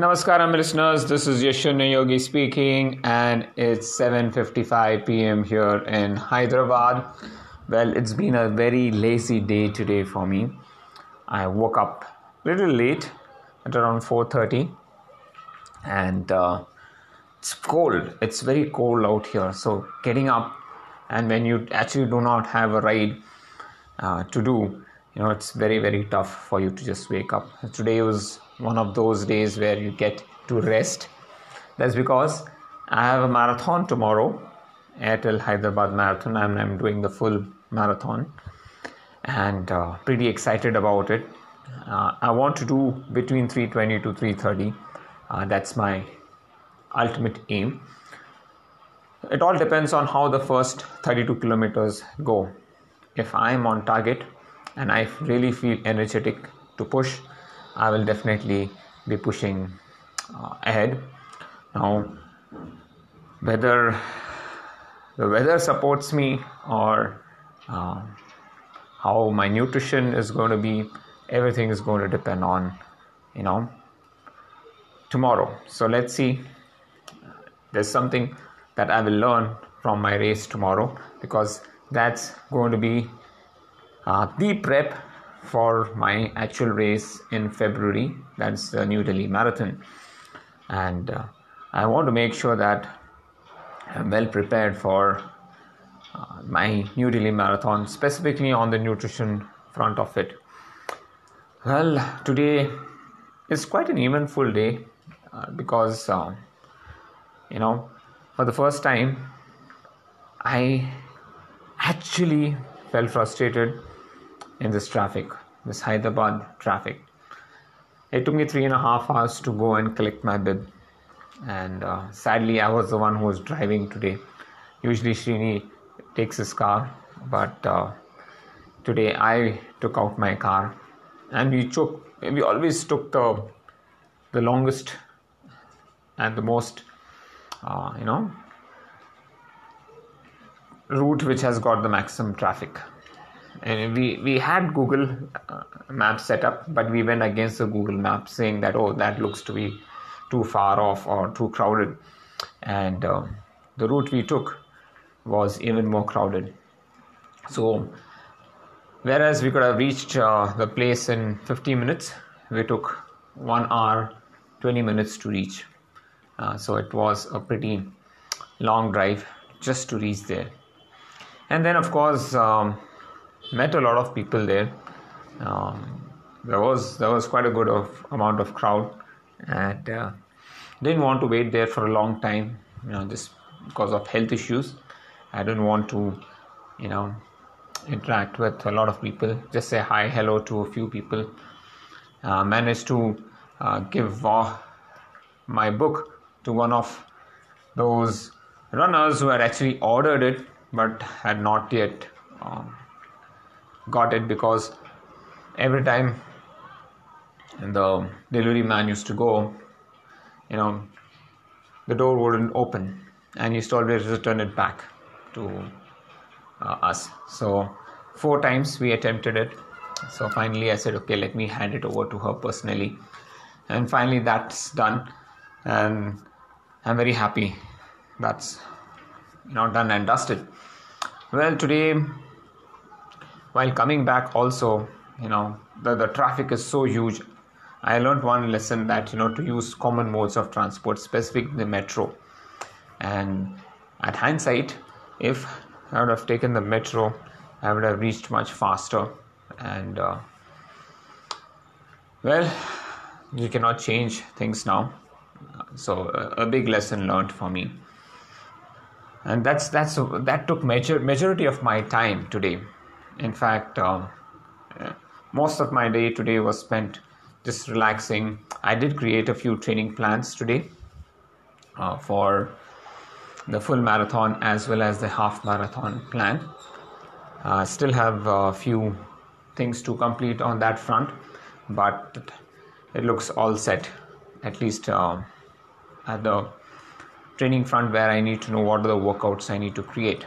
Namaskaram listeners, this is Yashuna Yogi speaking and it's 7:55 p.m. here in Hyderabad. Well, it's been a very lazy day today for me. I woke up a little late at around 4:30 and uh, it's cold. It's very cold out here. So getting up and when you actually do not have a ride uh, to do, you know, it's very very tough for you to just wake up. Today was one of those days where you get to rest. That's because I have a marathon tomorrow, Airtel Hyderabad Marathon, and I'm doing the full marathon and uh, pretty excited about it. Uh, I want to do between 320 to 330. Uh, that's my ultimate aim. It all depends on how the first 32 kilometers go. If I'm on target and I really feel energetic to push, I will definitely be pushing uh, ahead. Now, whether the weather supports me or uh, how my nutrition is going to be, everything is going to depend on, you know, tomorrow. So let's see. There's something that I will learn from my race tomorrow because that's going to be uh, the prep for my actual race in February. That's the New Delhi Marathon. And uh, I want to make sure that I'm well prepared for uh, my New Delhi Marathon, specifically on the nutrition front of it. Well, today is quite an eventful day uh, because, uh, you know, for the first time, I actually felt frustrated in this traffic, this Hyderabad traffic. It took me three and a half hours to go and collect my bib, and uh, sadly, I was the one who was driving today. Usually, Srini takes his car, but uh, today I took out my car, and we took we always took the the longest and the most uh, you know route which has got the maximum traffic and we we had google uh, maps set up but we went against the google map saying that oh that looks to be too far off or too crowded. And um, the route we took was even more crowded. So whereas we could have reached uh, the place in 15 minutes we took 1 hour 20 minutes to reach. Uh, so it was a pretty long drive just to reach there. And then of course um, met a lot of people there. Um, there was there was quite a good of amount of crowd, and uh, didn't want to wait there for a long time. You know, just because of health issues, I didn't want to, you know, interact with a lot of people. Just say hi, hello to a few people. Uh, managed to uh, give uh, my book to one of those runners who had actually ordered it but had not yet um, got it because every time the delivery man used to go, you know, the door wouldn't open and used to always return it back to uh, us. So, four times we attempted it. So, finally, I said, okay, let me hand it over to her personally. And finally, that's done. And I'm very happy that's you know done and dusted. Well, today while coming back also you know the, the traffic is so huge. I learned one lesson that you know to use common modes of transport specific the metro. And at hindsight if i would have taken the metro i would have reached much faster. And uh, well you cannot change things now. So a, a big lesson learned for me. And that's that's that took major majority of my time today in fact, um, most of my day today was spent just relaxing. I did create a few training plans today uh, for the full marathon as well as the half marathon plan. Uh, still have a few things to complete on that front, but it looks all set, at least uh, at the training front where I need to know what are the workouts I need to create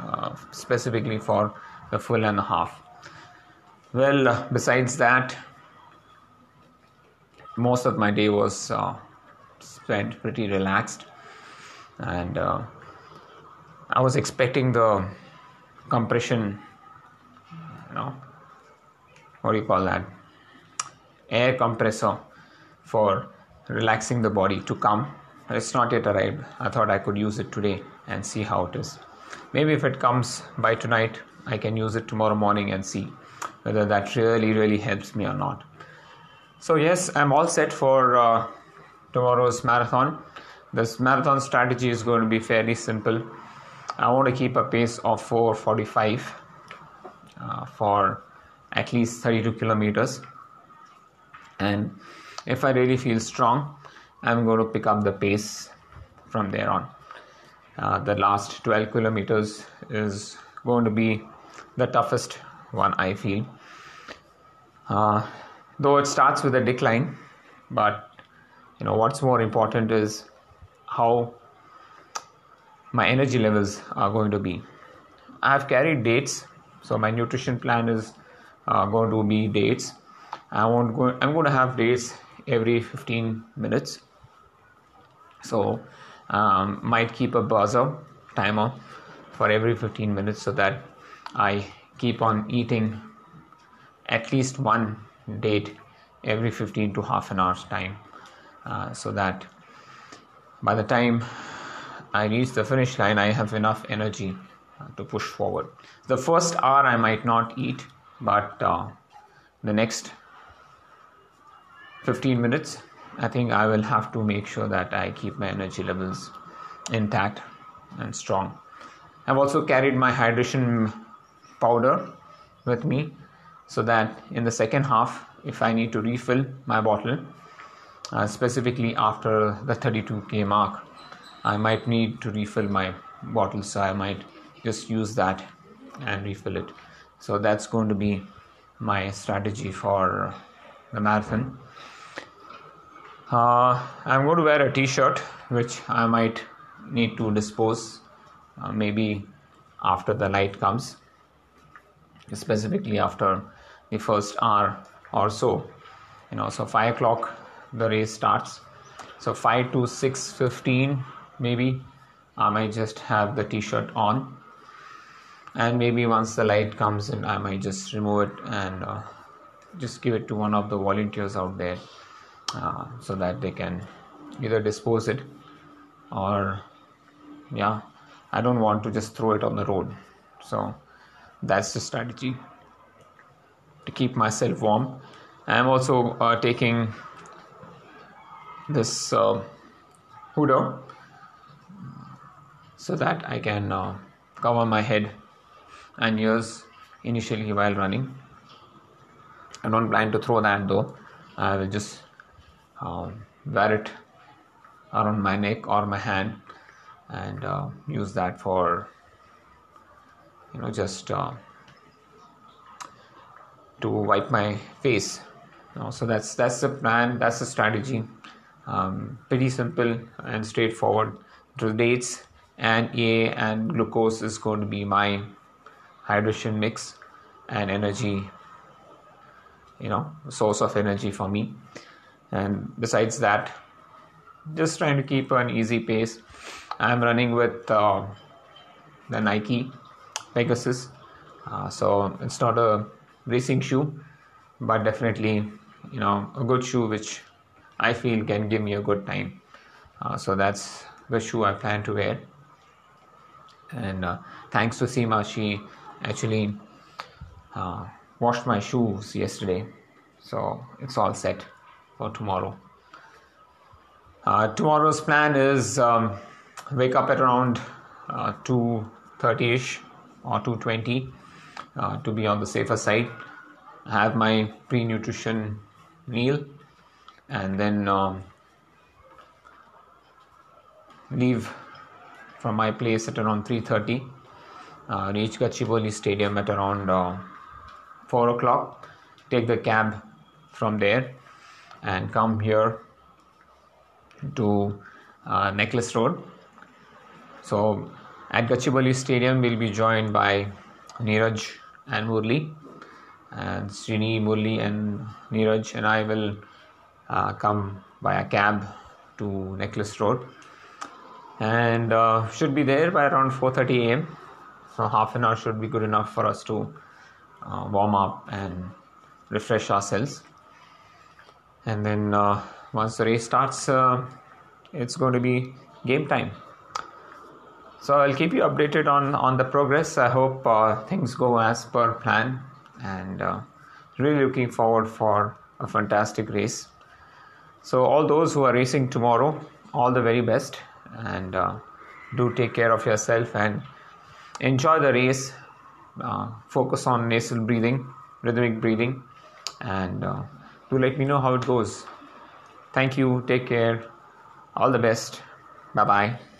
uh, specifically for the full and a half. Well, besides that, most of my day was uh, spent pretty relaxed, and uh, I was expecting the compression, you know, what do you call that? Air compressor for relaxing the body to come. It's not yet arrived. I thought I could use it today and see how it is. Maybe if it comes by tonight, I can use it tomorrow morning and see whether that really, really helps me or not. So, yes, I'm all set for uh, tomorrow's marathon. This marathon strategy is going to be fairly simple. I want to keep a pace of 445 uh, for at least 32 kilometers. And if I really feel strong, I'm going to pick up the pace from there on. Uh, the last 12 kilometers is going to be the toughest one, I feel. Uh, though it starts with a decline, but you know what's more important is how my energy levels are going to be. I have carried dates, so my nutrition plan is uh, going to be dates. I want go, I'm going to have dates every 15 minutes. So um, might keep a buzzer timer for every 15 minutes so that I keep on eating at least one date every 15 to half an hour's time uh, so that by the time I reach the finish line, I have enough energy uh, to push forward. The first hour I might not eat, but uh, the next 15 minutes, I think I will have to make sure that I keep my energy levels intact and strong. I've also carried my hydration powder with me so that in the second half, if I need to refill my bottle, uh, specifically after the 32k mark, I might need to refill my bottle, so I might just use that and refill it. So that's going to be my strategy for the marathon. Uh, I'm going to wear a t-shirt which I might need to dispose uh, maybe after the light comes, specifically after the first hour or so. You know, so five o'clock the race starts. So five to six fifteen maybe I might just have the t-shirt on and maybe once the light comes in I might just remove it and uh, just give it to one of the volunteers out there uh, so that they can either dispose it or yeah I don't want to just throw it on the road so that's the strategy to keep myself warm I'm also uh, taking this uh, so that I can uh, cover my head and ears initially while running. I don't plan to throw that though. I will just um, wear it around my neck or my hand and uh, use that for you know just uh, to wipe my face. You know, so that's that's the plan. That's the strategy. Um, pretty simple and straightforward. The dates and A and glucose is going to be my hydration mix and energy you know source of energy for me and besides that just trying to keep an easy pace i'm running with uh, the nike pegasus. Uh, so it's not a racing shoe but definitely you know a good shoe which i feel can give me a good time. Uh, so that's the shoe i plan to wear. And uh, thanks to Seema, she actually uh, washed my shoes yesterday, so it's all set for tomorrow. Uh, tomorrow's plan is um, wake up at around 2:30ish uh, or 2:20 uh, to be on the safer side. Have my pre-nutrition meal, and then um, leave from my place at around 3.30 uh, reach Gachibowli Stadium at around uh, 4 o'clock. Take the cab from there and come here to uh, Necklace Road. So at Gachibowli Stadium we'll be joined by Neeraj and Murli and Srini, Murli and Neeraj and I will uh, come by a cab to Necklace Road, and uh, should be there by around 4:30 a.m. So half an hour should be good enough for us to uh, warm up and refresh ourselves. And then uh, once the race starts, uh, it's going to be game time. So I'll keep you updated on on the progress. I hope uh, things go as per plan, and uh, really looking forward for a fantastic race. So all those who are racing tomorrow, all the very best, and uh, do take care of yourself and enjoy the race. Uh, focus on nasal breathing, rhythmic breathing, and uh, do let me know how it goes. Thank you. Take care. All the best. Bye bye.